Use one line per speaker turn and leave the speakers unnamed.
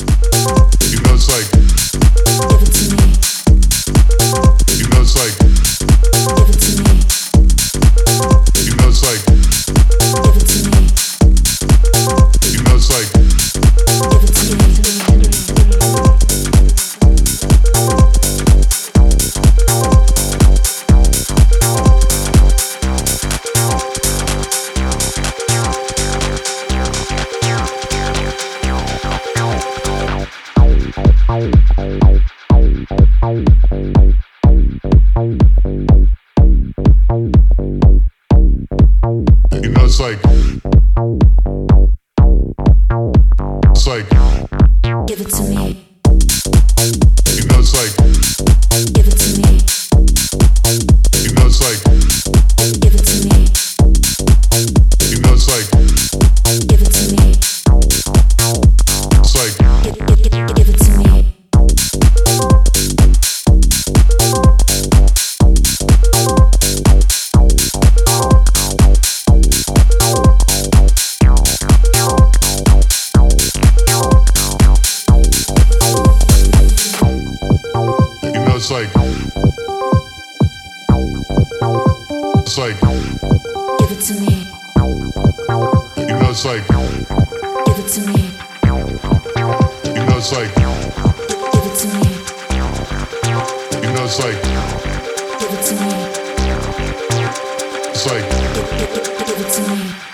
You know it's like
Give it to me.
It's like, it's like,
give it to me.
You know, it's like,
give it to me.
You know, it's like,
give it to me.
You know, it's like,
give it to me.
It's like,
give it to me.